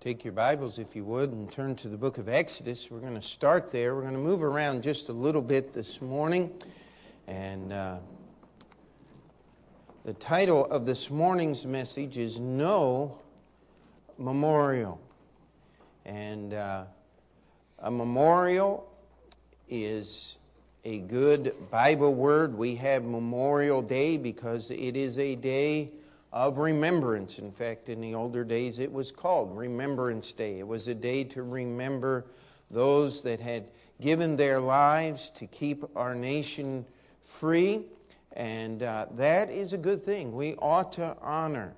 Take your Bibles, if you would, and turn to the book of Exodus. We're going to start there. We're going to move around just a little bit this morning. And uh, the title of this morning's message is No Memorial. And uh, a memorial is a good Bible word. We have Memorial Day because it is a day of remembrance. In fact, in the older days, it was called Remembrance Day. It was a day to remember those that had given their lives to keep our nation free. And uh, that is a good thing. We ought to honor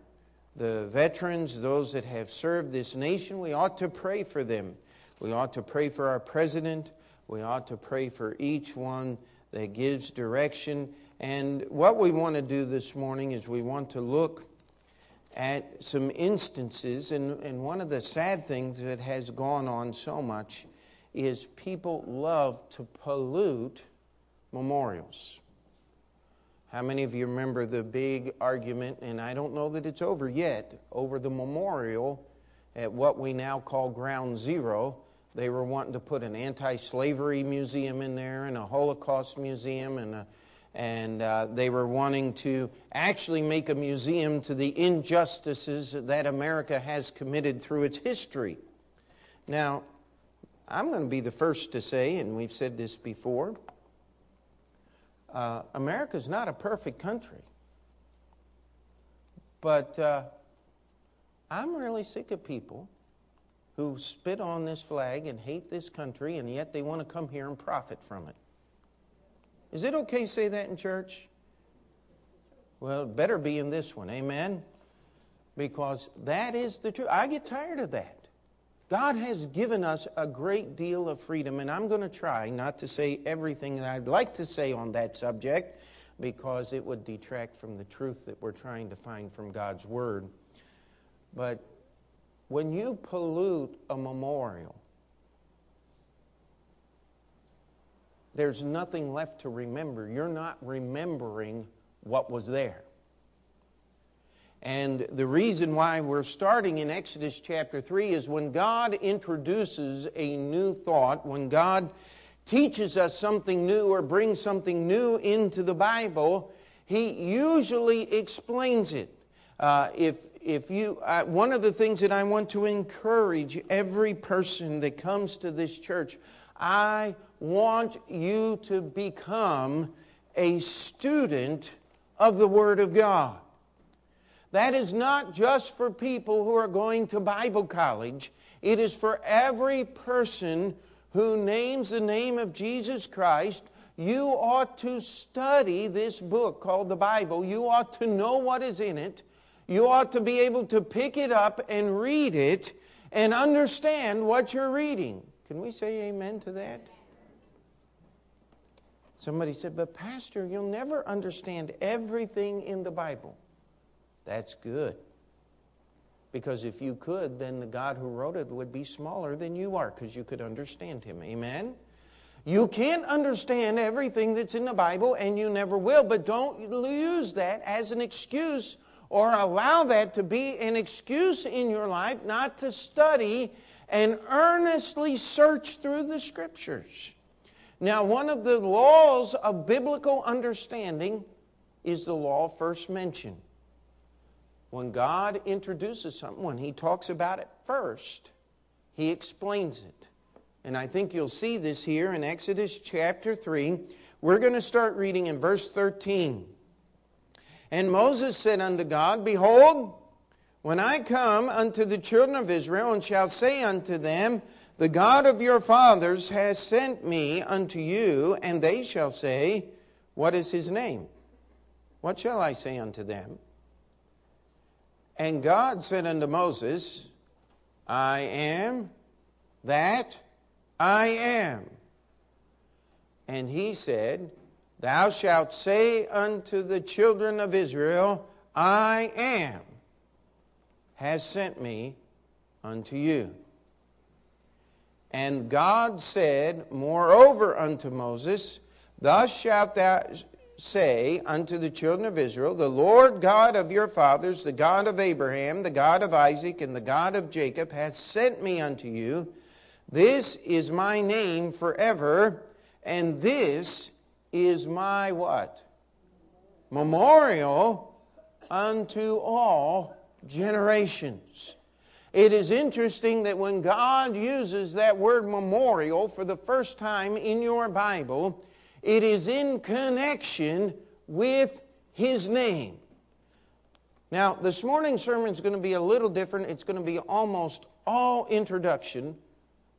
the veterans, those that have served this nation. We ought to pray for them. We ought to pray for our president. We ought to pray for each one that gives direction and what we want to do this morning is we want to look at some instances, and, and one of the sad things that has gone on so much is people love to pollute memorials. How many of you remember the big argument, and I don't know that it's over yet, over the memorial at what we now call Ground Zero? They were wanting to put an anti slavery museum in there, and a Holocaust museum, and a and uh, they were wanting to actually make a museum to the injustices that America has committed through its history. Now, I'm going to be the first to say, and we've said this before, uh, America is not a perfect country. But uh, I'm really sick of people who spit on this flag and hate this country, and yet they want to come here and profit from it. Is it okay to say that in church? Well, it better be in this one. Amen? Because that is the truth. I get tired of that. God has given us a great deal of freedom, and I'm going to try not to say everything that I'd like to say on that subject because it would detract from the truth that we're trying to find from God's Word. But when you pollute a memorial, there's nothing left to remember. You're not remembering what was there. And the reason why we're starting in Exodus chapter 3 is when God introduces a new thought, when God teaches us something new or brings something new into the Bible, He usually explains it. Uh, if, if you, uh, one of the things that I want to encourage every person that comes to this church, I want you to become a student of the Word of God. That is not just for people who are going to Bible college, it is for every person who names the name of Jesus Christ. You ought to study this book called the Bible. You ought to know what is in it. You ought to be able to pick it up and read it and understand what you're reading. Can we say amen to that? Somebody said, But, Pastor, you'll never understand everything in the Bible. That's good. Because if you could, then the God who wrote it would be smaller than you are because you could understand him. Amen? You can't understand everything that's in the Bible, and you never will, but don't use that as an excuse or allow that to be an excuse in your life not to study and earnestly search through the Scriptures. Now, one of the laws of biblical understanding is the law first mentioned. When God introduces something, when He talks about it first, He explains it. And I think you'll see this here in Exodus chapter 3. We're going to start reading in verse 13. And Moses said unto God, Behold, when I come unto the children of Israel and shall say unto them, the God of your fathers has sent me unto you, and they shall say, What is his name? What shall I say unto them? And God said unto Moses, I am that I am. And he said, Thou shalt say unto the children of Israel, I am, has sent me unto you. And God said, Moreover unto Moses, Thus shalt thou say unto the children of Israel, The Lord God of your fathers, the God of Abraham, the God of Isaac, and the God of Jacob, hath sent me unto you. This is my name forever, and this is my what? Memorial unto all generations. It is interesting that when God uses that word memorial for the first time in your Bible, it is in connection with His name. Now, this morning's sermon is going to be a little different. It's going to be almost all introduction,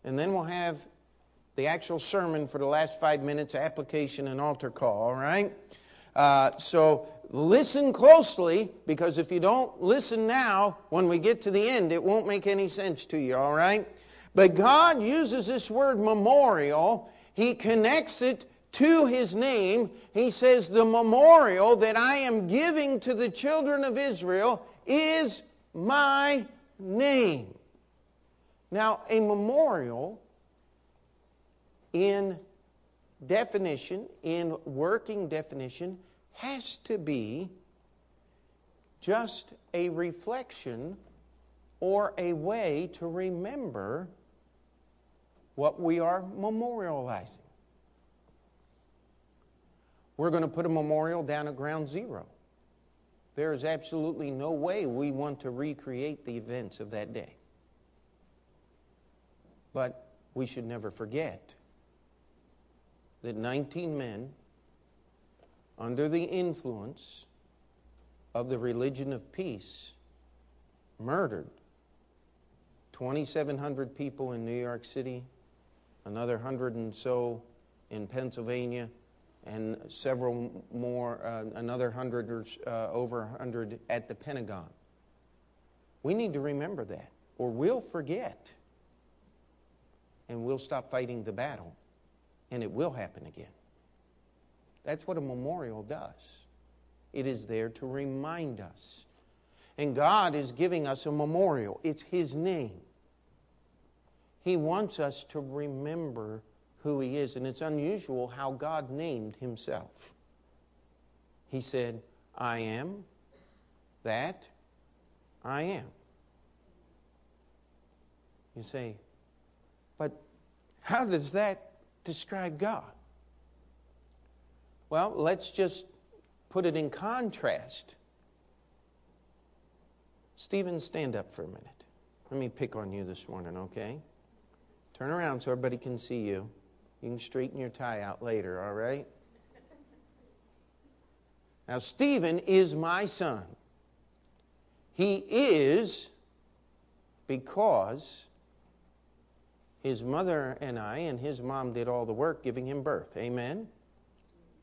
and then we'll have the actual sermon for the last five minutes, application and altar call, all right? Uh, so listen closely because if you don't listen now, when we get to the end, it won't make any sense to you, all right? But God uses this word memorial, He connects it to His name. He says, The memorial that I am giving to the children of Israel is my name. Now, a memorial in definition, in working definition, has to be just a reflection or a way to remember what we are memorializing. We're going to put a memorial down at ground zero. There is absolutely no way we want to recreate the events of that day. But we should never forget that 19 men under the influence of the religion of peace murdered 2,700 people in New York City, another hundred and so in Pennsylvania, and several more, uh, another hundred or uh, over a hundred at the Pentagon. We need to remember that, or we'll forget, and we'll stop fighting the battle, and it will happen again. That's what a memorial does. It is there to remind us. And God is giving us a memorial, it's His name. He wants us to remember who He is. And it's unusual how God named Himself. He said, I am that I am. You say, but how does that describe God? Well, let's just put it in contrast. Stephen, stand up for a minute. Let me pick on you this morning, okay? Turn around so everybody can see you. You can straighten your tie out later, all right? Now, Stephen is my son. He is because his mother and I and his mom did all the work giving him birth. Amen?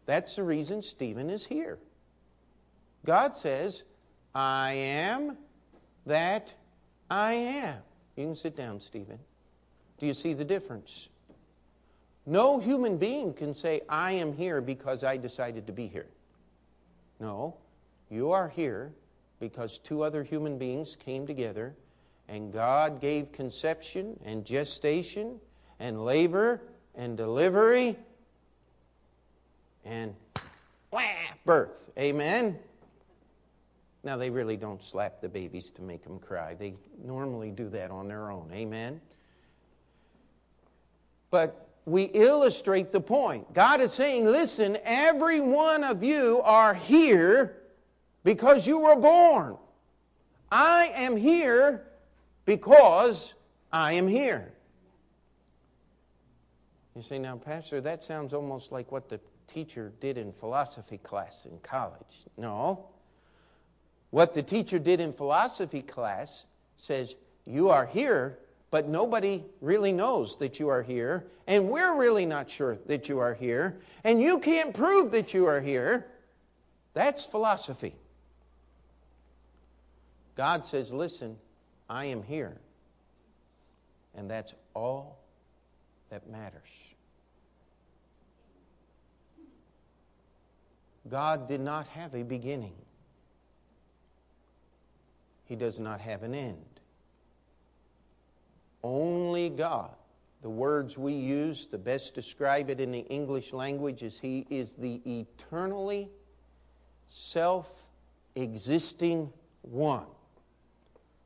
That's the reason Stephen is here. God says, I am that I am. You can sit down, Stephen. Do you see the difference? No human being can say, I am here because I decided to be here. No, you are here because two other human beings came together and God gave conception and gestation and labor and delivery and birth. Amen? Now, they really don't slap the babies to make them cry. They normally do that on their own. Amen? But we illustrate the point. God is saying, listen, every one of you are here because you were born. I am here because I am here. You say, now, Pastor, that sounds almost like what the teacher did in philosophy class in college. No. What the teacher did in philosophy class says, You are here, but nobody really knows that you are here, and we're really not sure that you are here, and you can't prove that you are here. That's philosophy. God says, Listen, I am here, and that's all that matters. God did not have a beginning. He does not have an end. Only God. The words we use, the best describe it in the English language, is He is the eternally self existing one.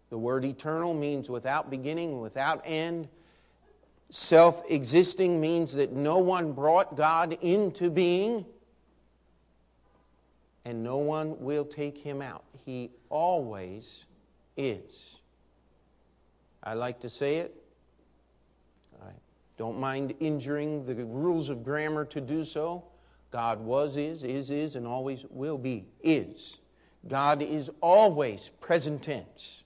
The word eternal means without beginning, without end. Self existing means that no one brought God into being and no one will take him out. He always is. I like to say it. I don't mind injuring the rules of grammar to do so. God was, is, is, is, and always will be, is. God is always present tense.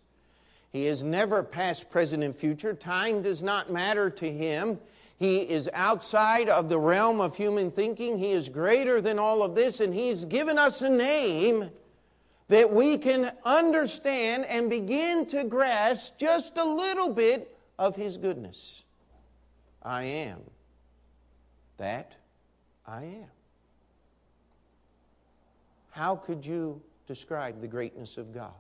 He is never past, present, and future. Time does not matter to him. He is outside of the realm of human thinking. He is greater than all of this, and He's given us a name that we can understand and begin to grasp just a little bit of His goodness. I am that I am. How could you describe the greatness of God?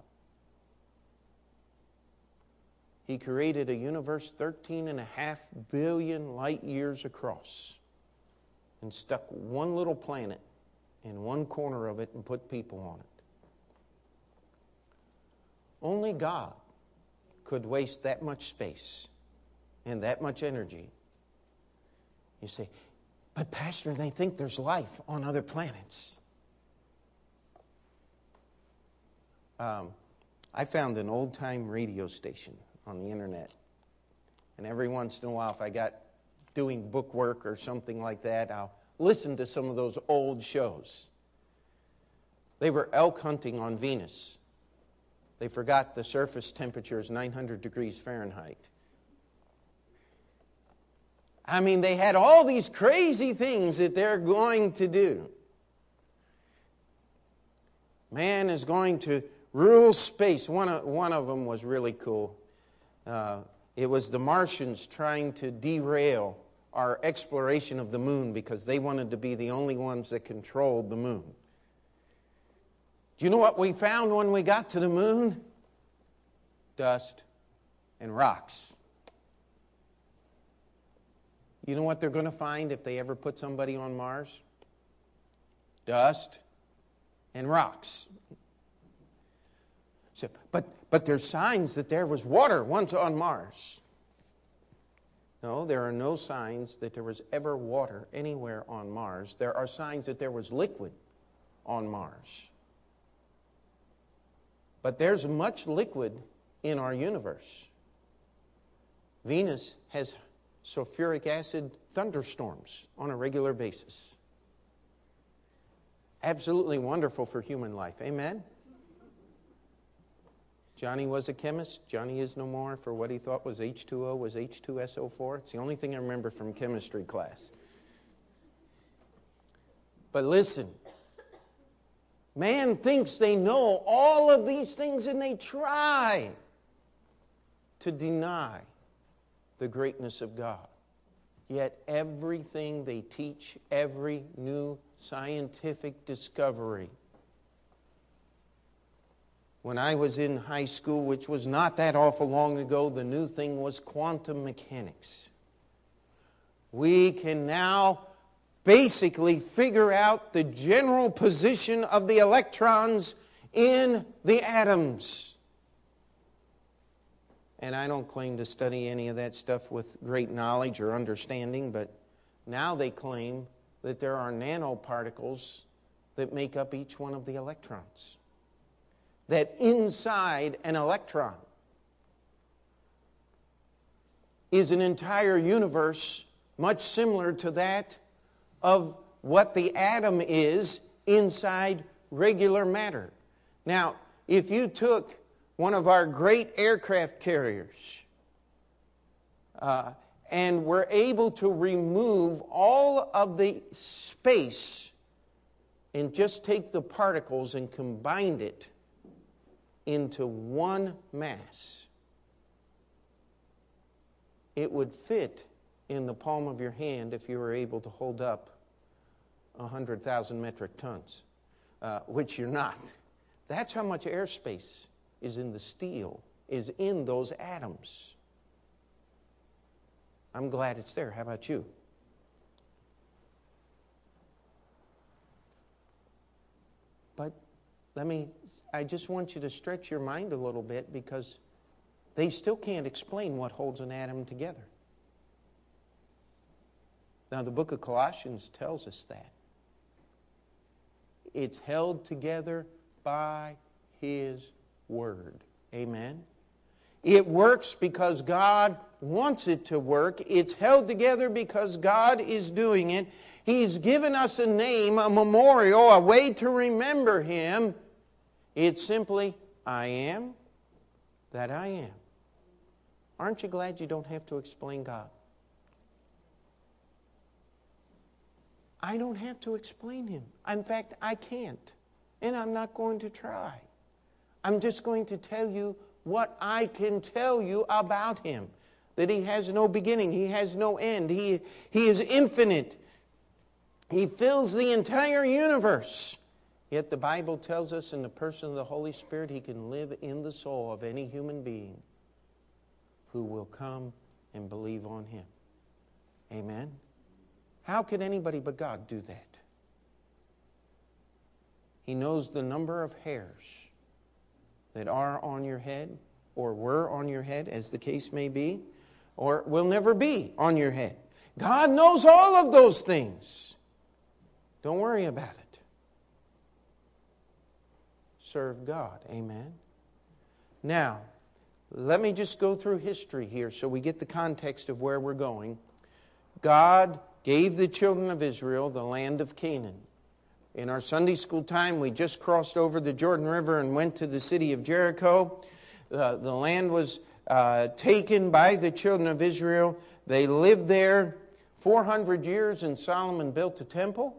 He created a universe 13 and a half billion light years across and stuck one little planet in one corner of it and put people on it. Only God could waste that much space and that much energy. You say, but Pastor, they think there's life on other planets. Um, I found an old time radio station on the internet. And every once in a while, if I got doing book work or something like that, I'll listen to some of those old shows. They were elk hunting on Venus. They forgot the surface temperature is 900 degrees Fahrenheit. I mean, they had all these crazy things that they're going to do. Man is going to rule space. One of, one of them was really cool. Uh, it was the Martians trying to derail our exploration of the moon because they wanted to be the only ones that controlled the moon. Do you know what we found when we got to the moon? Dust and rocks. You know what they're going to find if they ever put somebody on Mars? Dust and rocks. So, but, but there's signs that there was water once on Mars. No, there are no signs that there was ever water anywhere on Mars. There are signs that there was liquid on Mars. But there's much liquid in our universe. Venus has sulfuric acid thunderstorms on a regular basis. Absolutely wonderful for human life. Amen? Johnny was a chemist. Johnny is no more. For what he thought was H2O was H2SO4. It's the only thing I remember from chemistry class. But listen, man thinks they know all of these things and they try to deny the greatness of God. Yet everything they teach, every new scientific discovery, when I was in high school, which was not that awful long ago, the new thing was quantum mechanics. We can now basically figure out the general position of the electrons in the atoms. And I don't claim to study any of that stuff with great knowledge or understanding, but now they claim that there are nanoparticles that make up each one of the electrons that inside an electron is an entire universe much similar to that of what the atom is inside regular matter. Now, if you took one of our great aircraft carriers uh, and were able to remove all of the space and just take the particles and combined it into one mass, it would fit in the palm of your hand if you were able to hold up 100,000 metric tons, uh, which you're not. That's how much airspace is in the steel, is in those atoms. I'm glad it's there. How about you? But let me, I just want you to stretch your mind a little bit because they still can't explain what holds an atom together. Now, the book of Colossians tells us that. It's held together by His Word. Amen? It works because God wants it to work. It's held together because God is doing it. He's given us a name, a memorial, a way to remember Him. It's simply, I am that I am. Aren't you glad you don't have to explain God? I don't have to explain Him. In fact, I can't. And I'm not going to try. I'm just going to tell you what I can tell you about Him that He has no beginning, He has no end, He, he is infinite, He fills the entire universe. Yet the Bible tells us in the person of the Holy Spirit, He can live in the soul of any human being who will come and believe on Him. Amen? How could anybody but God do that? He knows the number of hairs that are on your head or were on your head, as the case may be, or will never be on your head. God knows all of those things. Don't worry about it. Serve God. Amen. Now, let me just go through history here so we get the context of where we're going. God gave the children of Israel the land of Canaan. In our Sunday school time, we just crossed over the Jordan River and went to the city of Jericho. Uh, the land was uh, taken by the children of Israel. They lived there 400 years, and Solomon built a temple.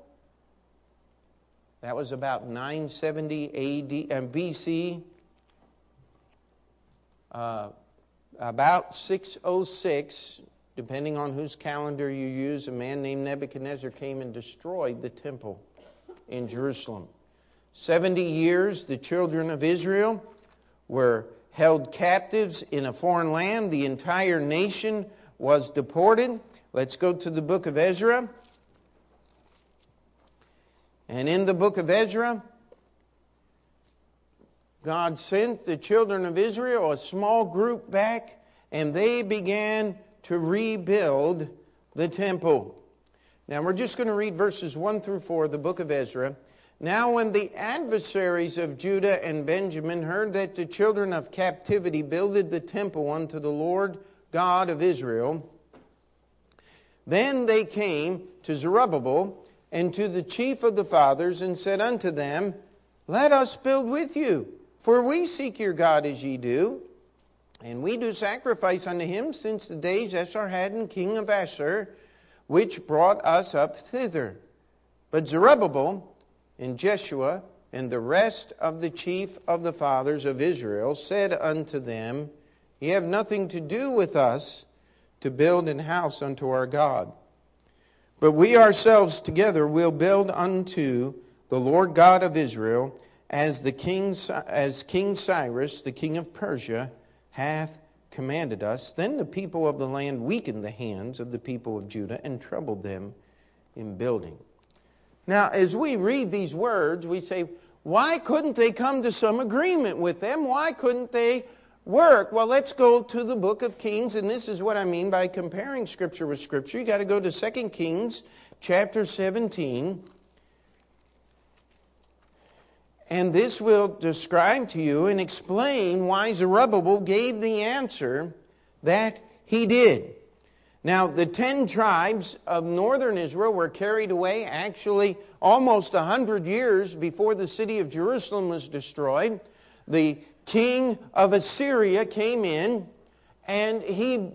That was about 970 AD, and BC. Uh, about 606, depending on whose calendar you use, a man named Nebuchadnezzar came and destroyed the temple in Jerusalem. 70 years, the children of Israel were held captives in a foreign land. The entire nation was deported. Let's go to the book of Ezra. And in the book of Ezra, God sent the children of Israel, a small group back, and they began to rebuild the temple. Now we're just going to read verses 1 through 4 of the book of Ezra. Now, when the adversaries of Judah and Benjamin heard that the children of captivity builded the temple unto the Lord God of Israel, then they came to Zerubbabel and to the chief of the fathers and said unto them, Let us build with you, for we seek your God as ye do. And we do sacrifice unto him since the days Esarhaddon, king of Assur, which brought us up thither. But Zerubbabel and Jeshua and the rest of the chief of the fathers of Israel said unto them, Ye have nothing to do with us to build an house unto our God. But we ourselves together will build unto the Lord God of Israel, as the king, as King Cyrus, the king of Persia, hath commanded us. Then the people of the land weakened the hands of the people of Judah and troubled them in building. Now, as we read these words, we say, why couldn't they come to some agreement with them? Why couldn't they work? Well, let's go to the book of Kings, and this is what I mean by comparing Scripture with Scripture. You got to go to 2 Kings chapter 17. And this will describe to you and explain why Zerubbabel gave the answer that he did. Now, the ten tribes of northern Israel were carried away actually almost a hundred years before the city of Jerusalem was destroyed. The king of Assyria came in and he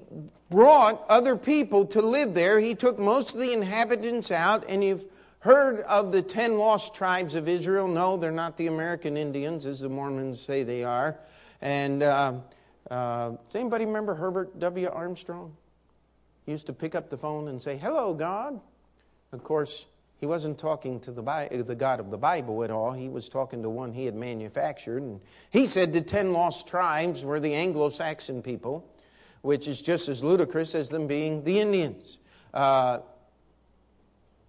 brought other people to live there. He took most of the inhabitants out, and you've heard of the ten lost tribes of Israel. No, they're not the American Indians, as the Mormons say they are. And uh, uh, does anybody remember Herbert W. Armstrong? used to pick up the phone and say, Hello, God. Of course, he wasn't talking to the, the God of the Bible at all. He was talking to one he had manufactured. And he said the ten lost tribes were the Anglo Saxon people, which is just as ludicrous as them being the Indians. Uh,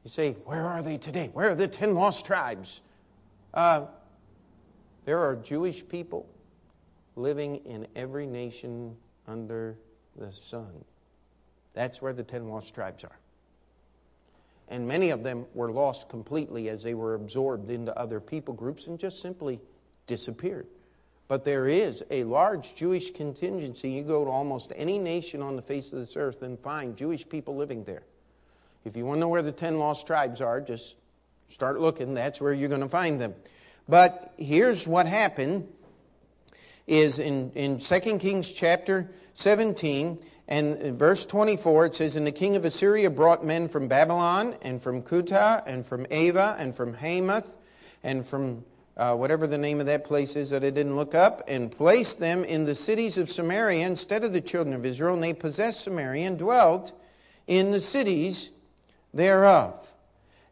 you say, Where are they today? Where are the ten lost tribes? Uh, There are Jewish people living in every nation under the sun. That's where the ten lost tribes are. And many of them were lost completely as they were absorbed into other people groups and just simply disappeared. But there is a large Jewish contingency. You go to almost any nation on the face of this earth and find Jewish people living there. If you want to know where the ten lost tribes are, just start looking. That's where you're going to find them. But here's what happened is in, in 2 Kings chapter 17 and verse 24 it says, And the king of Assyria brought men from Babylon and from Cutha and from Ava and from Hamath and from uh, whatever the name of that place is that I didn't look up, and placed them in the cities of Samaria instead of the children of Israel, and they possessed Samaria and dwelt in the cities thereof.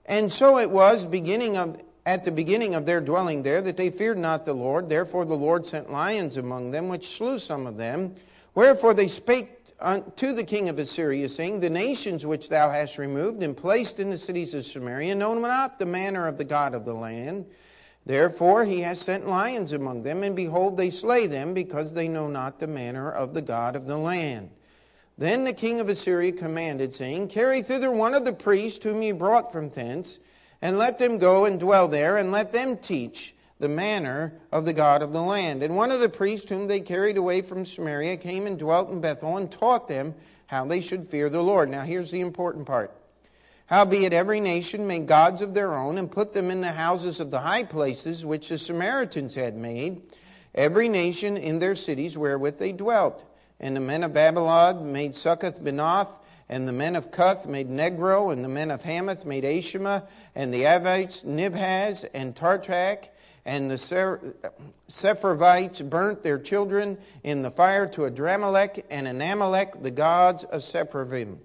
And so it was beginning of at the beginning of their dwelling there that they feared not the Lord. Therefore the Lord sent lions among them, which slew some of them. Wherefore they spake to the king of Assyria, saying, The nations which thou hast removed and placed in the cities of Samaria know not the manner of the God of the land. Therefore he has sent lions among them, and behold, they slay them, because they know not the manner of the God of the land. Then the king of Assyria commanded, saying, Carry thither one of the priests whom ye brought from thence, and let them go and dwell there, and let them teach the manner of the God of the land. And one of the priests whom they carried away from Samaria came and dwelt in Bethel, and taught them how they should fear the Lord. Now here's the important part. Howbeit every nation made gods of their own, and put them in the houses of the high places which the Samaritans had made, every nation in their cities wherewith they dwelt. And the men of Babylon made Succoth Benoth, and the men of Cuth made Nergal, and the men of Hamath made Ashima, and the Avites Nibhaz and Tartak, and the Sepharvites burnt their children in the fire to Adramelech and Anamelech, the gods of Sepharvaim.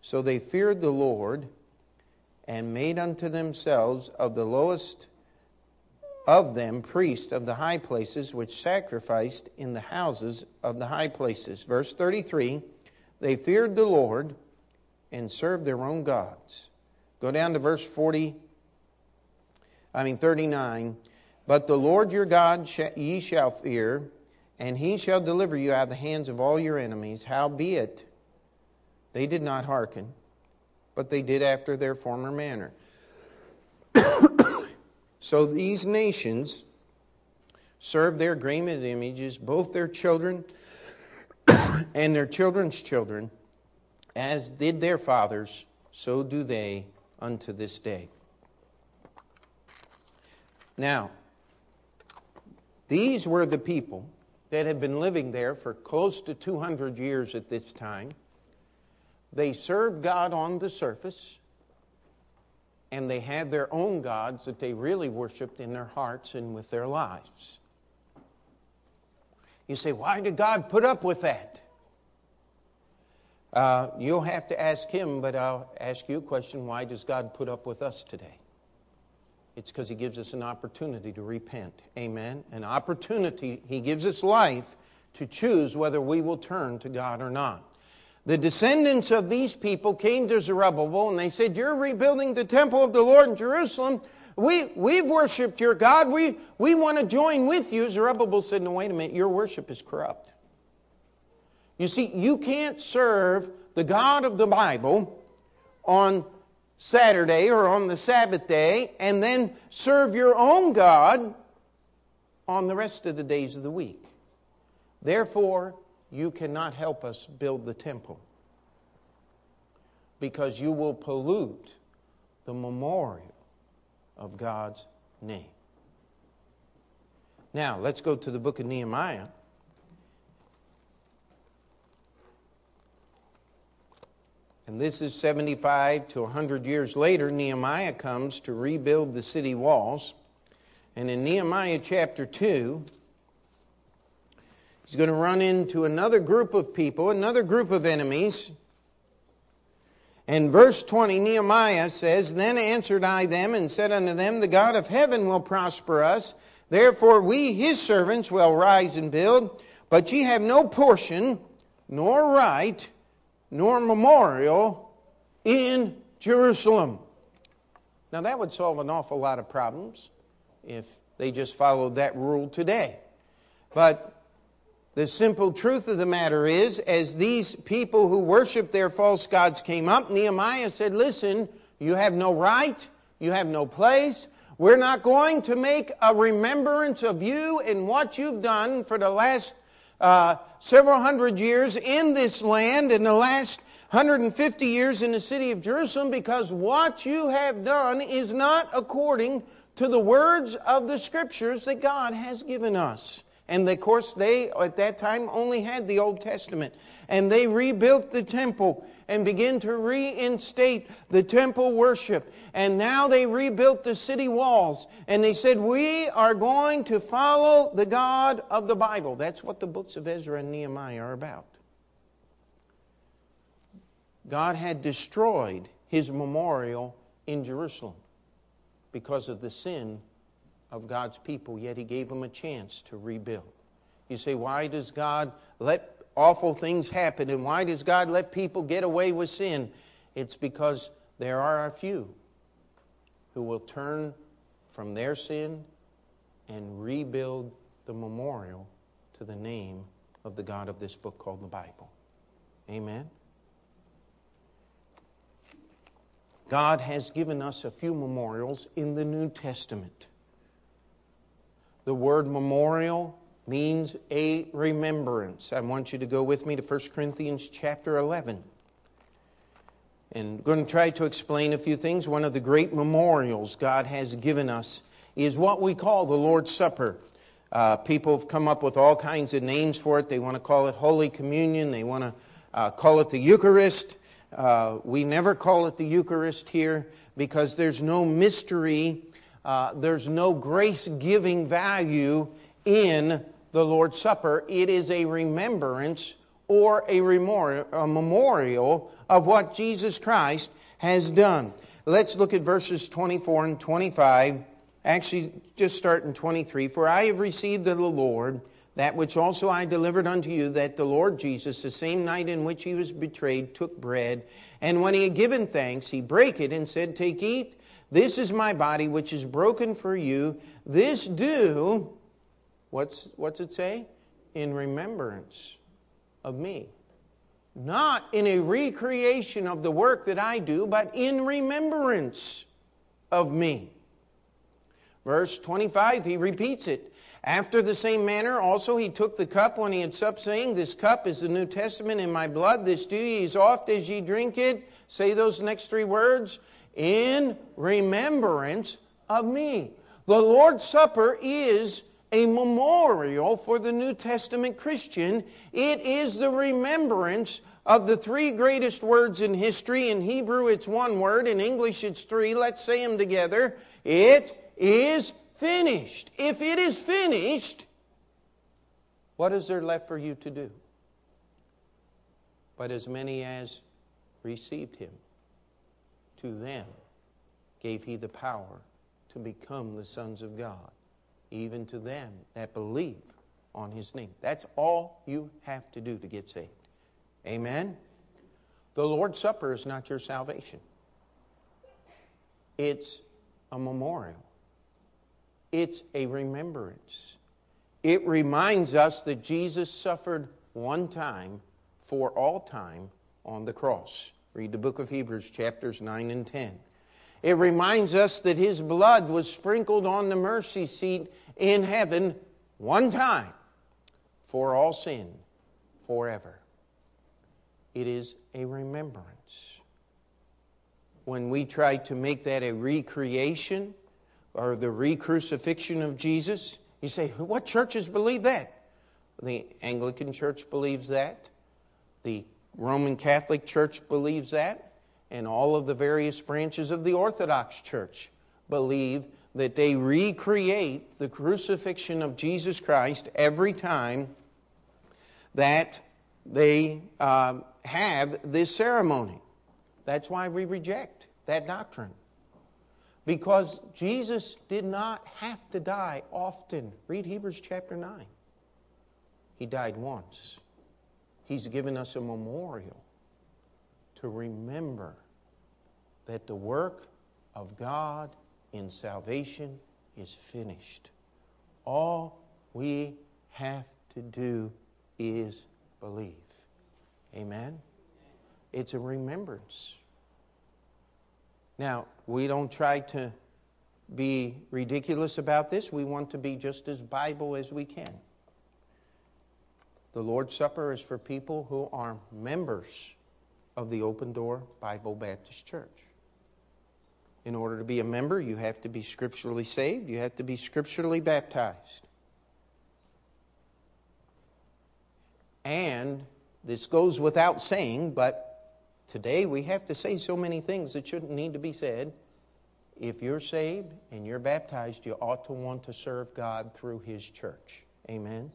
So they feared the Lord and made unto themselves of the lowest of them priests of the high places, which sacrificed in the houses of the high places. Verse 33 They feared the Lord and served their own gods. Go down to verse 40, I mean 39. But the Lord your God ye shall fear, and he shall deliver you out of the hands of all your enemies. Howbeit, they did not hearken but they did after their former manner. so these nations served their graven images, both their children and their children's children, as did their fathers, so do they unto this day. Now, these were the people that had been living there for close to 200 years at this time. They served God on the surface, and they had their own gods that they really worshiped in their hearts and with their lives. You say, why did God put up with that? Uh, you'll have to ask him, but I'll ask you a question why does God put up with us today? It's because he gives us an opportunity to repent. Amen? An opportunity, he gives us life to choose whether we will turn to God or not. The descendants of these people came to Zerubbabel and they said, You're rebuilding the temple of the Lord in Jerusalem. We, we've worshiped your God. We, we want to join with you. Zerubbabel said, No, wait a minute. Your worship is corrupt. You see, you can't serve the God of the Bible on Saturday or on the Sabbath day and then serve your own God on the rest of the days of the week. Therefore, you cannot help us build the temple because you will pollute the memorial of God's name. Now, let's go to the book of Nehemiah. And this is 75 to 100 years later. Nehemiah comes to rebuild the city walls. And in Nehemiah chapter 2, He's going to run into another group of people, another group of enemies. And verse 20, Nehemiah says, Then answered I them and said unto them, The God of heaven will prosper us. Therefore we, his servants, will rise and build. But ye have no portion, nor right, nor memorial in Jerusalem. Now that would solve an awful lot of problems if They just followed that rule today. But the simple truth of the matter is, as these people who worship their false gods came up, Nehemiah said, Listen, you have no right, you have no place. We're not going to make a remembrance of you and what you've done for the last uh, several hundred years in this land and the last 150 years in the city of Jerusalem because what you have done is not according to the words of the scriptures that God has given us. And of course, they at that time only had the Old Testament. And they rebuilt the temple and began to reinstate the temple worship. And now they rebuilt the city walls. And they said, We are going to follow the God of the Bible. That's what the books of Ezra and Nehemiah are about. God had destroyed his memorial in Jerusalem because of the sin of God's people, yet he gave them a chance to rebuild. You say, why does God let awful things happen and why does God let people get away with sin? It's because there are a few who will turn from their sin and rebuild the memorial to the name of the God of this book called the Bible. Amen. God has given us a few memorials in the New Testament. The word memorial means a remembrance. I want you to go with me to 1 Corinthians chapter 11. And I'm going to try to explain a few things. One of the great memorials God has given us is what we call the Lord's Supper. Uh, people have come up with all kinds of names for it. They want to call it Holy Communion, they want to uh, call it the Eucharist. Uh, we never call it the Eucharist here because there's no mystery, uh, there's no grace giving value in the Lord's Supper. It is a remembrance or a, remor- a memorial of what Jesus Christ has done. Let's look at verses 24 and 25. Actually, just start in 23. For I have received of the Lord that which also I delivered unto you, that the Lord Jesus, the same night in which he was betrayed, took bread, and when he had given thanks, he brake it and said, Take, eat, this is my body, which is broken for you. This do, what's, what's it say? In remembrance of me. Not in a recreation of the work that I do, but in remembrance of me. Verse 25, he repeats it. After the same manner, also he took the cup when he had supped, saying, This cup is the New Testament in my blood. This do ye as oft as ye drink it. Say those next three words in remembrance of me. The Lord's Supper is a memorial for the New Testament Christian. It is the remembrance of the three greatest words in history. In Hebrew, it's one word. In English, it's three. Let's say them together. It is finished. If it is finished, what is there left for you to do? But as many as received him, to them gave he the power to become the sons of God, even to them that believe on his name. That's all you have to do to get saved. Amen? The Lord's Supper is not your salvation, it's a memorial. It's a remembrance. It reminds us that Jesus suffered one time for all time on the cross. Read the book of Hebrews, chapters 9 and 10. It reminds us that his blood was sprinkled on the mercy seat in heaven one time for all sin forever. It is a remembrance. When we try to make that a recreation, or the re-crucifixion of Jesus. You say, what churches believe that? The Anglican Church believes that. The Roman Catholic Church believes that. And all of the various branches of the Orthodox Church believe that they recreate the crucifixion of Jesus Christ every time that they uh, have this ceremony. That's why we reject that doctrine. Because Jesus did not have to die often. Read Hebrews chapter 9. He died once. He's given us a memorial to remember that the work of God in salvation is finished. All we have to do is believe. Amen? It's a remembrance. Now, we don't try to be ridiculous about this. We want to be just as Bible as we can. The Lord's Supper is for people who are members of the Open Door Bible Baptist Church. In order to be a member, you have to be scripturally saved, you have to be scripturally baptized. And this goes without saying, but today we have to say so many things that shouldn't need to be said. If you're saved and you're baptized, you ought to want to serve God through His church. Amen.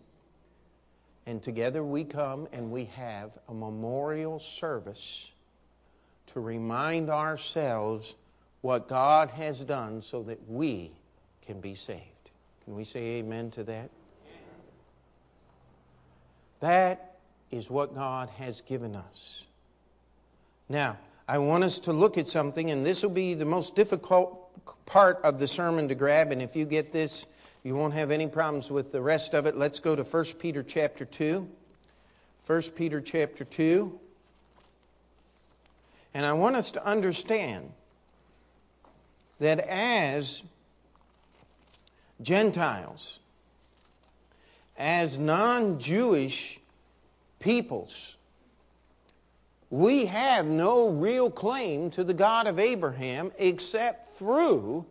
And together we come and we have a memorial service to remind ourselves what God has done so that we can be saved. Can we say amen to that? That is what God has given us. Now, I want us to look at something, and this will be the most difficult part of the sermon to grab, and if you get this, you won't have any problems with the rest of it. Let's go to 1 Peter chapter 2. 1 Peter chapter 2. And I want us to understand that as Gentiles, as non Jewish peoples, we have no real claim to the God of Abraham except through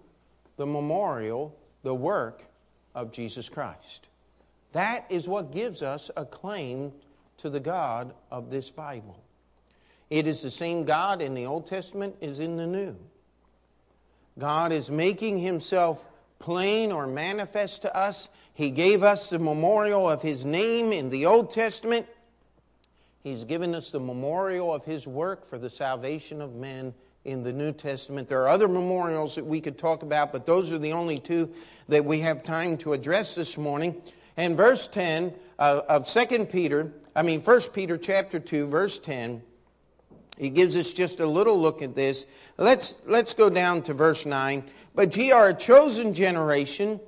the memorial, the work of Jesus Christ. That is what gives us a claim to the God of this Bible. It is the same God in the Old Testament as in the New. God is making himself plain or manifest to us. He gave us the memorial of his name in the Old Testament. He's given us the memorial of his work for the salvation of men in the New Testament. There are other memorials that we could talk about, but those are the only two that we have time to address this morning. And verse 10 uh, of 2 Peter, I mean 1 Peter chapter 2, verse 10, he gives us just a little look at this. Let's, let's go down to verse 9. But ye are a chosen generation,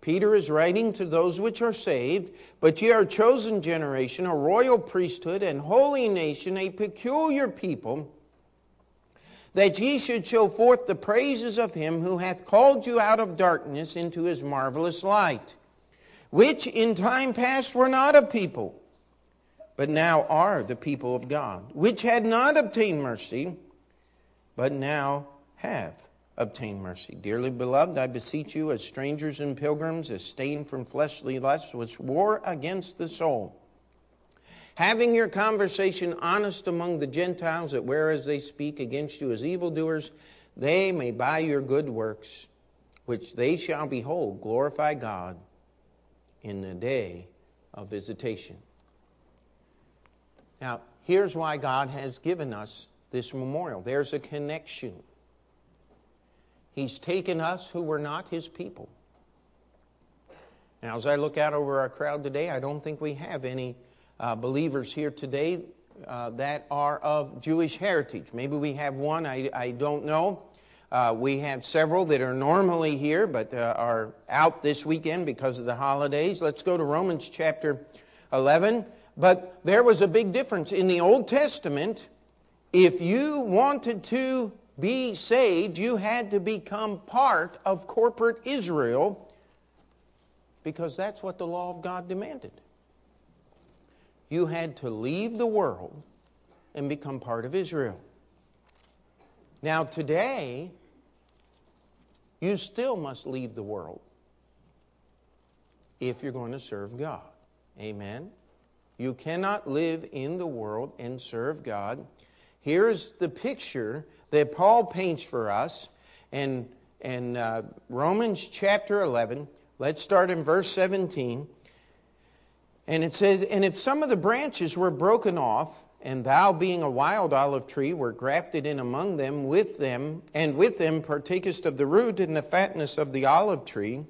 Peter is writing to those which are saved, but ye are a chosen generation, a royal priesthood, and holy nation, a peculiar people, that ye should show forth the praises of him who hath called you out of darkness into his marvelous light, which in time past were not a people, but now are the people of God, which had not obtained mercy, but now have obtained mercy. Dearly beloved, I beseech you, as strangers and pilgrims, as stained from fleshly lusts, which war against the soul. Having your conversation honest among the Gentiles, that whereas they speak against you as evildoers, they may by your good works, which they shall behold, glorify God in the day of visitation. Now, here's why God has given us this memorial. There's a connection He's taken us who were not his people. Now, as I look out over our crowd today, I don't think we have any uh, believers here today uh, that are of Jewish heritage. Maybe we have one, I, I don't know. Uh, we have several that are normally here but uh, are out this weekend because of the holidays. Let's go to Romans chapter 11. But there was a big difference. In the Old Testament, if you wanted to be saved, you had to become part of corporate Israel because that's what the law of God demanded. You had to leave the world and become part of Israel. Now, today, you still must leave the world if you're going to serve God. Amen? You cannot live in the world and serve God. Here's the picture that Paul paints for us in, in uh, Romans chapter 11. Let's start in verse 17. And it says, And if some of the branches were broken off, and thou being a wild olive tree were grafted in among them with them, and with them partakest of the root and the fatness of the olive tree,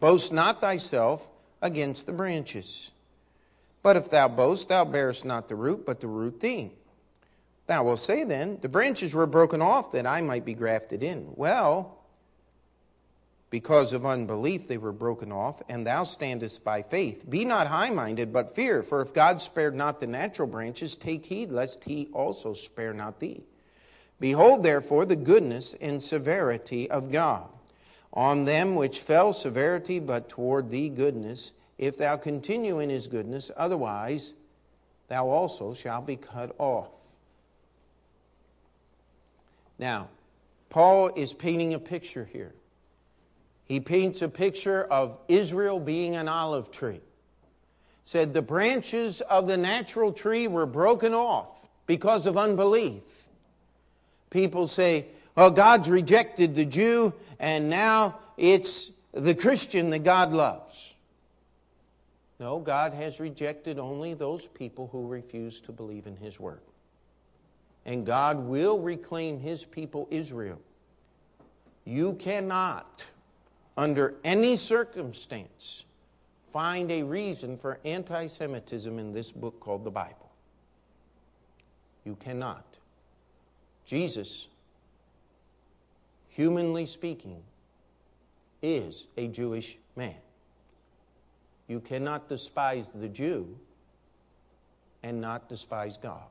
boast not thyself against the branches. But if thou boast, thou bearest not the root, but the root thee. Thou wilt say then, The branches were broken off that I might be grafted in. Well, Because of unbelief, they were broken off, and thou standest by faith. Be not high minded, but fear, for if God spared not the natural branches, take heed lest he also spare not thee. Behold, therefore, the goodness and severity of God. On them which fell severity, but toward thee goodness, if thou continue in his goodness, otherwise thou also shalt be cut off. Now, Paul is painting a picture here. He paints a picture of Israel being an olive tree. Said the branches of the natural tree were broken off because of unbelief. People say, well, God's rejected the Jew, and now it's the Christian that God loves. No, God has rejected only those people who refuse to believe in His Word. And God will reclaim His people, Israel. You cannot under any circumstance, find a reason for anti Semitism in this book called the Bible. You cannot. Jesus, humanly speaking, is a Jewish man. You cannot despise the Jew and not despise God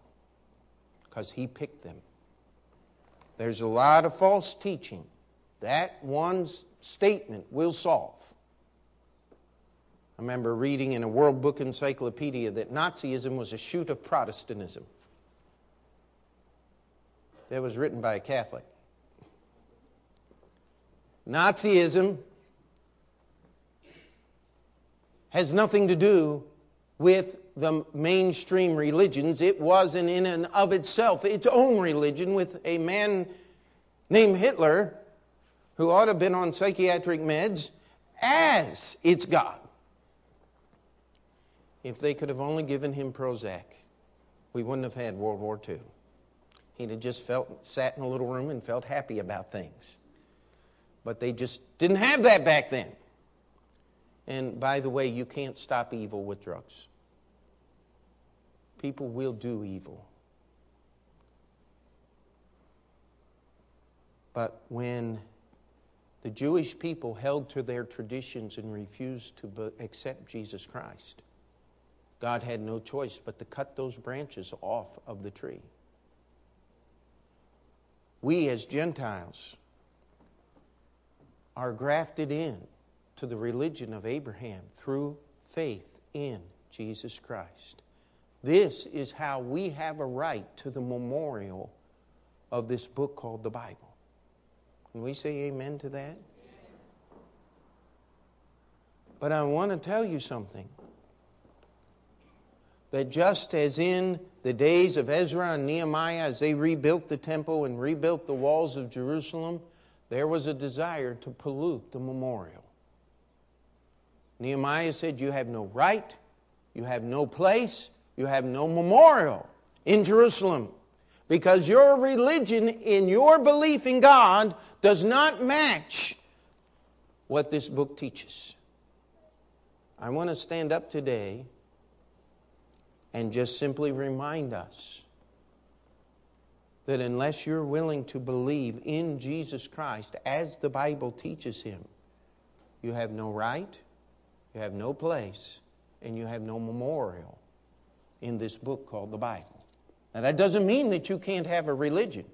because he picked them. There's a lot of false teaching. That one statement will solve. I remember reading in a World Book Encyclopedia that Nazism was a shoot of Protestantism. That was written by a Catholic. Nazism has nothing to do with the mainstream religions. It was, an in and of itself, its own religion with a man named Hitler who ought to have been on psychiatric meds as its God. If they could have only given him Prozac, we wouldn't have had World War II. He'd have just felt, sat in a little room and felt happy about things. But they just didn't have that back then. And by the way, you can't stop evil with drugs. People will do evil. But when the Jewish people held to their traditions and refused to accept Jesus Christ. God had no choice but to cut those branches off of the tree. We, as Gentiles, are grafted in to the religion of Abraham through faith in Jesus Christ. This is how we have a right to the memorial of this book called the Bible. Can we say amen to that? But I want to tell you something. That just as in the days of Ezra and Nehemiah, as they rebuilt the temple and rebuilt the walls of Jerusalem, there was a desire to pollute the memorial. Nehemiah said, You have no right, you have no place, you have no memorial in Jerusalem because your religion in your belief in God does not match what this book teaches. I want to stand up today and just simply remind us that unless you're willing to believe in Jesus Christ as the Bible teaches him, you have no right, you have no place, and you have no memorial in this book called the Bible. Now, that doesn't mean that you can't have a religion,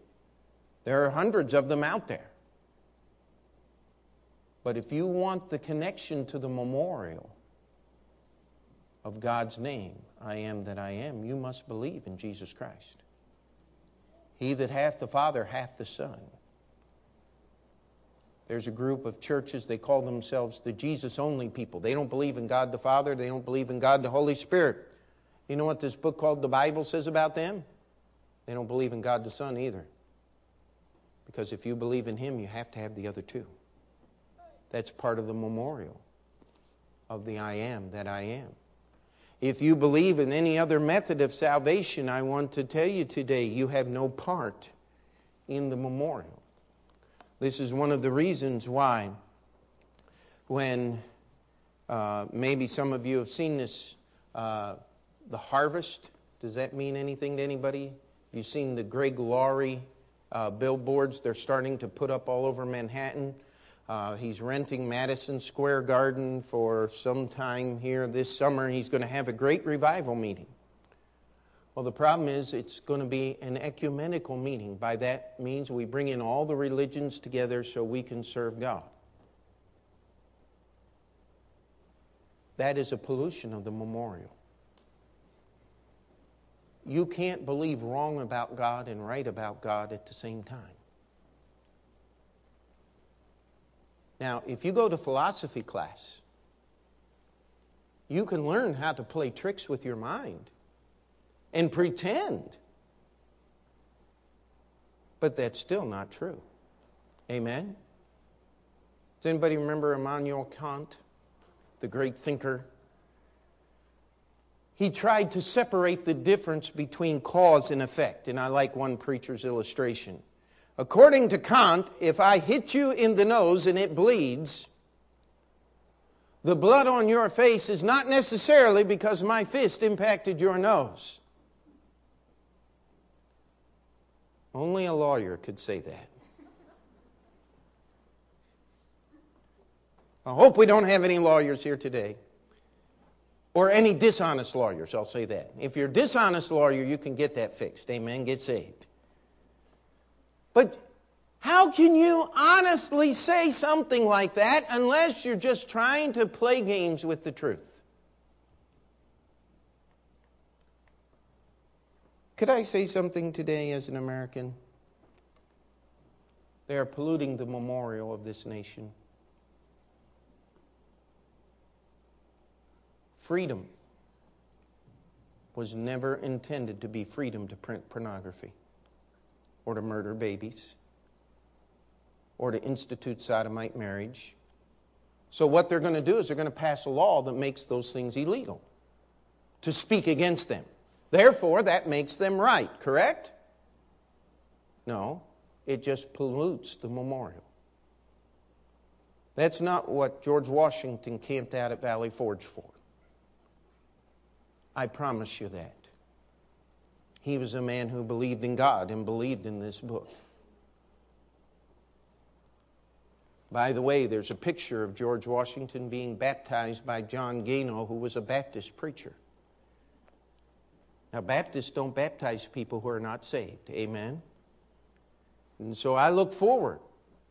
there are hundreds of them out there. But if you want the connection to the memorial of God's name, I am that I am, you must believe in Jesus Christ. He that hath the Father hath the Son. There's a group of churches, they call themselves the Jesus only people. They don't believe in God the Father, they don't believe in God the Holy Spirit. You know what this book called the Bible says about them? They don't believe in God the Son either. Because if you believe in Him, you have to have the other two. That's part of the memorial of the I am that I am. If you believe in any other method of salvation, I want to tell you today you have no part in the memorial. This is one of the reasons why, when uh, maybe some of you have seen this, uh, the harvest, does that mean anything to anybody? Have you seen the Greg Laurie uh, billboards they're starting to put up all over Manhattan? Uh, he's renting Madison Square Garden for some time here this summer. He's going to have a great revival meeting. Well, the problem is it's going to be an ecumenical meeting. By that means we bring in all the religions together so we can serve God. That is a pollution of the memorial. You can't believe wrong about God and right about God at the same time. Now, if you go to philosophy class, you can learn how to play tricks with your mind and pretend. But that's still not true. Amen? Does anybody remember Immanuel Kant, the great thinker? He tried to separate the difference between cause and effect, and I like one preacher's illustration. According to Kant, if I hit you in the nose and it bleeds, the blood on your face is not necessarily because my fist impacted your nose. Only a lawyer could say that. I hope we don't have any lawyers here today. Or any dishonest lawyers, I'll say that. If you're a dishonest lawyer, you can get that fixed. Amen. Get saved. But how can you honestly say something like that unless you're just trying to play games with the truth? Could I say something today as an American? They are polluting the memorial of this nation. Freedom was never intended to be freedom to print pornography or to murder babies or to institute sodomite marriage. So, what they're going to do is they're going to pass a law that makes those things illegal, to speak against them. Therefore, that makes them right, correct? No, it just pollutes the memorial. That's not what George Washington camped out at Valley Forge for. I promise you that. He was a man who believed in God and believed in this book. By the way, there's a picture of George Washington being baptized by John Gano, who was a Baptist preacher. Now, Baptists don't baptize people who are not saved. Amen? And so I look forward,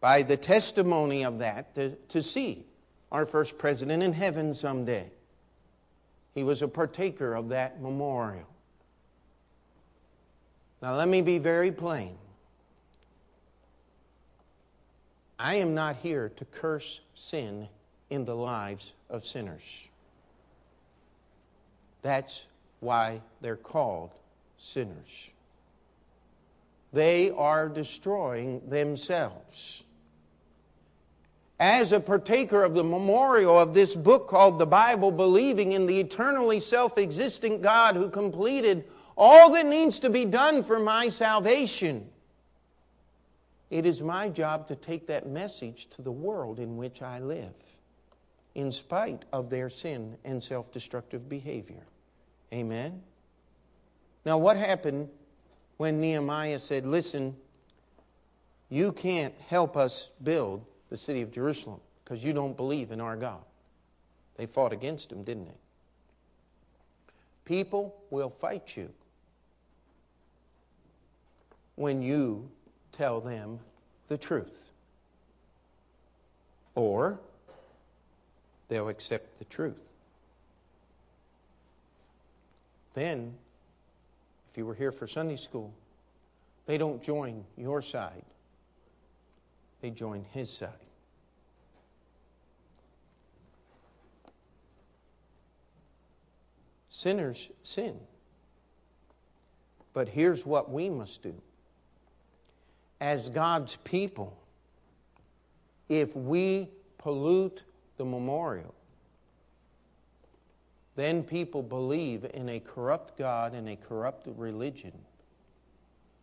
by the testimony of that, to, to see our first president in heaven someday. He was a partaker of that memorial. Now, let me be very plain. I am not here to curse sin in the lives of sinners. That's why they're called sinners. They are destroying themselves. As a partaker of the memorial of this book called the Bible, believing in the eternally self existent God who completed all that needs to be done for my salvation, it is my job to take that message to the world in which I live, in spite of their sin and self destructive behavior. Amen? Now, what happened when Nehemiah said, Listen, you can't help us build the city of Jerusalem because you don't believe in our God? They fought against him, didn't they? People will fight you when you tell them the truth. Or they'll accept the truth. Then, if you were here for Sunday school, they don't join your side, they join his side. Sinners sin. But here's what we must do. As God's people, if we pollute the memorial, then people believe in a corrupt God and a corrupt religion.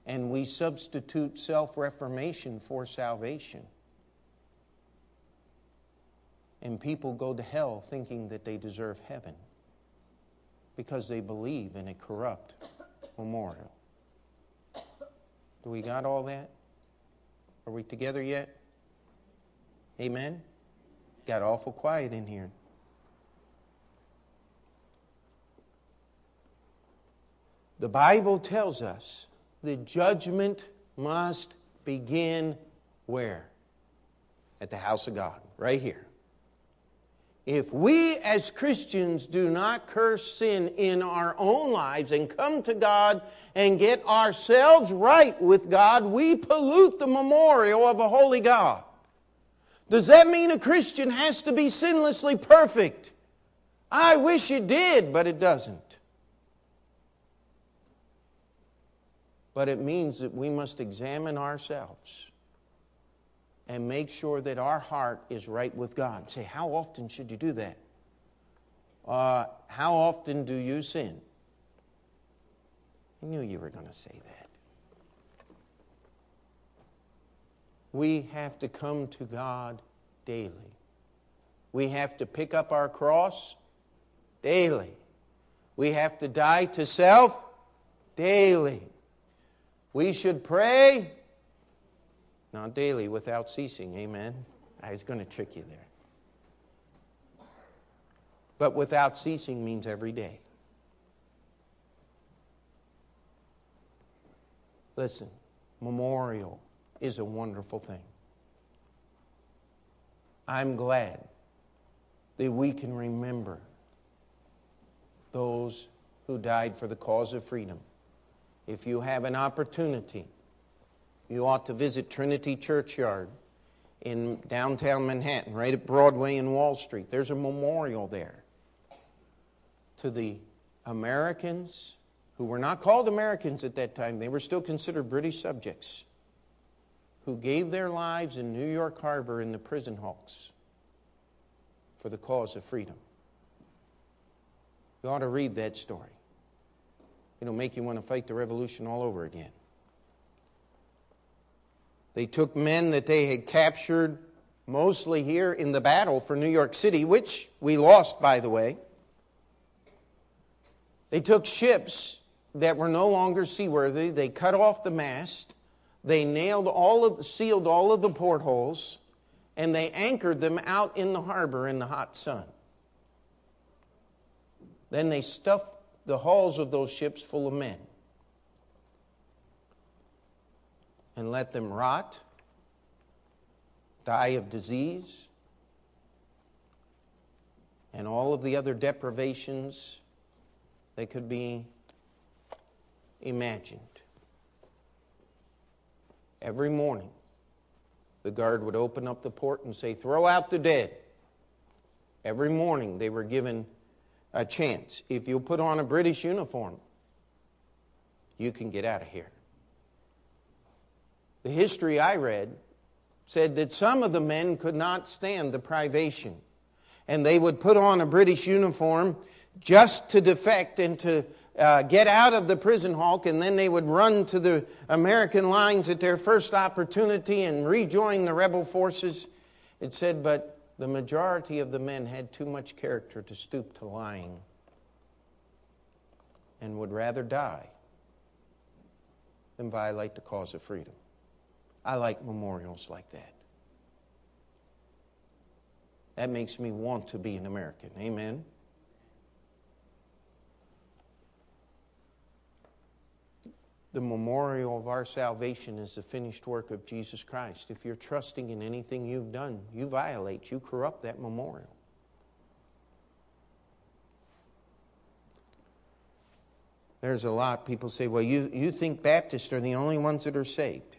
And we substitute self reformation for salvation. And people go to hell thinking that they deserve heaven because they believe in a corrupt memorial. Do we got all that? Are we together yet? Amen? Got awful quiet in here. The Bible tells us the judgment must begin where? At the house of God, right here. If we as Christians do not curse sin in our own lives and come to God and get ourselves right with God, we pollute the memorial of a holy God. Does that mean a Christian has to be sinlessly perfect? I wish it did, but it doesn't. But it means that we must examine ourselves and make sure that our heart is right with God. Say, how often should you do that? Uh, how often do you sin? I knew you were going to say that. We have to come to God daily. We have to pick up our cross daily. We have to die to self daily. We should pray not daily, without ceasing. Amen. Ah, I was going to trick you there. But without ceasing means every day. Listen, memorial is a wonderful thing. I'm glad that we can remember those who died for the cause of freedom. If you have an opportunity, you ought to visit Trinity Churchyard in downtown Manhattan, right at Broadway and Wall Street. There's a memorial there to the Americans who were not called Americans at that time, they were still considered British subjects, who gave their lives in New York Harbor in the prison hulks for the cause of freedom. You ought to read that story. It'll make you want to fight the revolution all over again. They took men that they had captured mostly here in the battle for New York City, which we lost, by the way. They took ships that were no longer seaworthy. They cut off the mast. They nailed all of, sealed all of the portholes, and they anchored them out in the harbor in the hot sun. Then they stuffed the hulls of those ships full of men. and let them rot, die of disease, and all of the other deprivations that could be imagined. Every morning, the guard would open up the port and say, Throw out the dead. Every morning, they were given a chance. If you put on a British uniform, you can get out of here the history I read said that some of the men could not stand the privation. And they would put on a British uniform just to defect and to uh, get out of the prison hulk, and then they would run to the American lines at their first opportunity and rejoin the rebel forces. It said, but the majority of the men had too much character to stoop to lying and would rather die than violate the cause of freedom. I like memorials like that. That makes me want to be an American. Amen. The memorial of our salvation is the finished work of Jesus Christ. If you're trusting in anything you've done, you violate, you corrupt that memorial. There's a lot people say, well, you, you think Baptists are the only ones that are saved.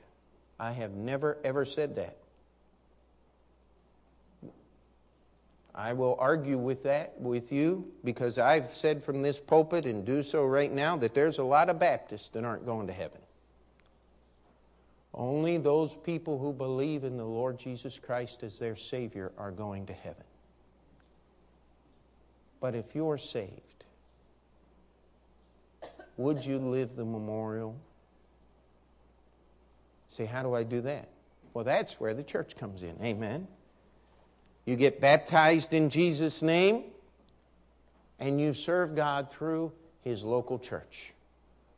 I have never, ever said that. I will argue with that with you because I've said from this pulpit and do so right now that there's a lot of Baptists that aren't going to heaven. Only those people who believe in the Lord Jesus Christ as their Savior are going to heaven. But if you're saved, would you live the memorial? Say, how do I do that? Well, that's where the church comes in. Amen. You get baptized in Jesus' name, and you serve God through His local church.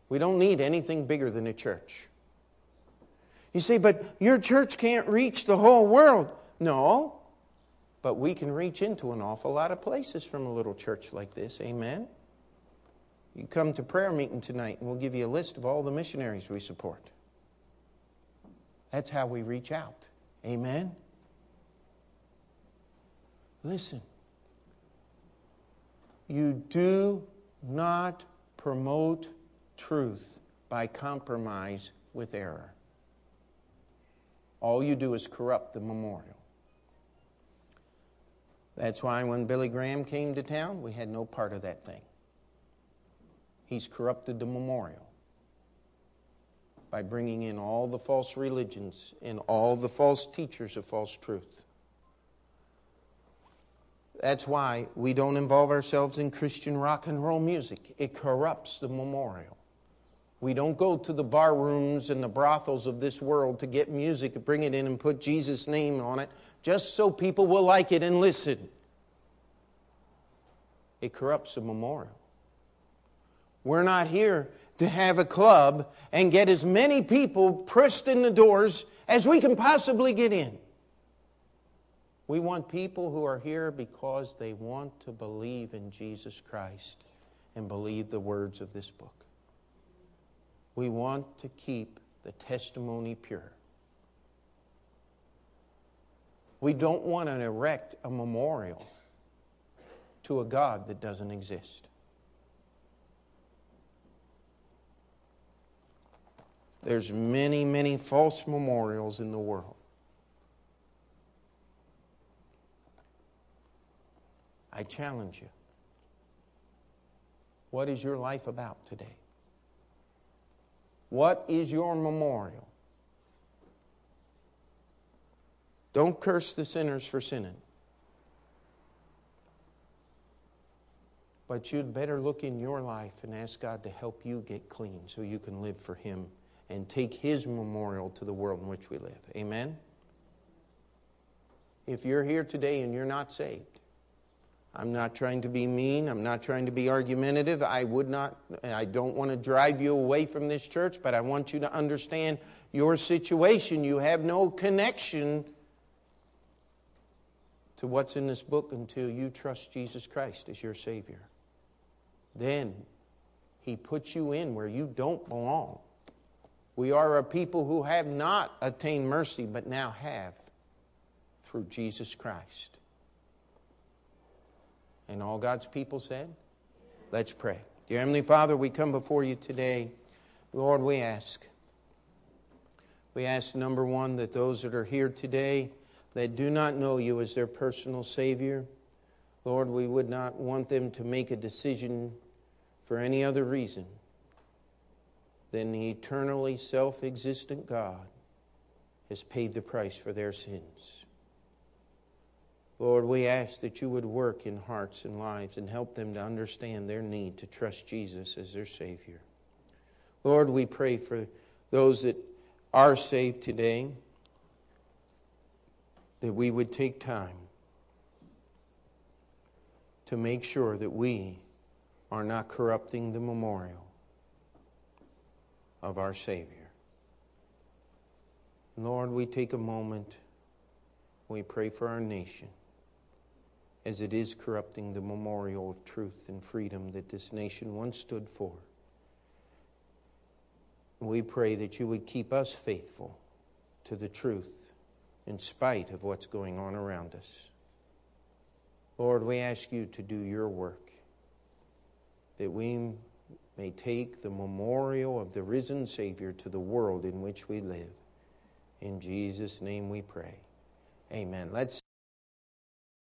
We don't need anything bigger than a church. You say, but your church can't reach the whole world. No, but we can reach into an awful lot of places from a little church like this. Amen. You come to prayer meeting tonight, and we'll give you a list of all the missionaries we support. That's how we reach out. Amen. Listen, you do not promote truth by compromise with error. All you do is corrupt the memorial. That's why when Billy Graham came to town, we had no part of that thing. He's corrupted the memorial by bringing in all the false religions and all the false teachers of false truth. That's why we don't involve ourselves in Christian rock and roll music. It corrupts the memorial. We don't go to the bar rooms and the brothels of this world to get music, bring it in and put Jesus' name on it, just so people will like it and listen. It corrupts the memorial. We're not here to have a club and get as many people pressed in the doors as we can possibly get in. We want people who are here because they want to believe in Jesus Christ and believe the words of this book. We want to keep the testimony pure. We don't want to erect a memorial to a God that doesn't exist. There's many, many false memorials in the world. I challenge you. What is your life about today? What is your memorial? Don't curse the sinners for sinning. But you'd better look in your life and ask God to help you get clean so you can live for Him and take His memorial to the world in which we live. Amen? If you're here today and you're not saved, I'm not trying to be mean. I'm not trying to be argumentative. I would not, I don't want to drive you away from this church, but I want you to understand your situation. You have no connection to what's in this book until you trust Jesus Christ as your Savior. Then He puts you in where you don't belong. We are a people who have not attained mercy, but now have through Jesus Christ. And all God's people said, Let's pray. Dear Heavenly Father, we come before you today. Lord, we ask. We ask, number one, that those that are here today that do not know you as their personal Savior, Lord, we would not want them to make a decision for any other reason than the eternally self existent God has paid the price for their sins. Lord, we ask that you would work in hearts and lives and help them to understand their need to trust Jesus as their Savior. Lord, we pray for those that are saved today that we would take time to make sure that we are not corrupting the memorial of our Savior. Lord, we take a moment, we pray for our nation as it is corrupting the memorial of truth and freedom that this nation once stood for. We pray that you would keep us faithful to the truth in spite of what's going on around us. Lord, we ask you to do your work, that we may take the memorial of the risen Savior to the world in which we live. In Jesus' name we pray. Amen. Let's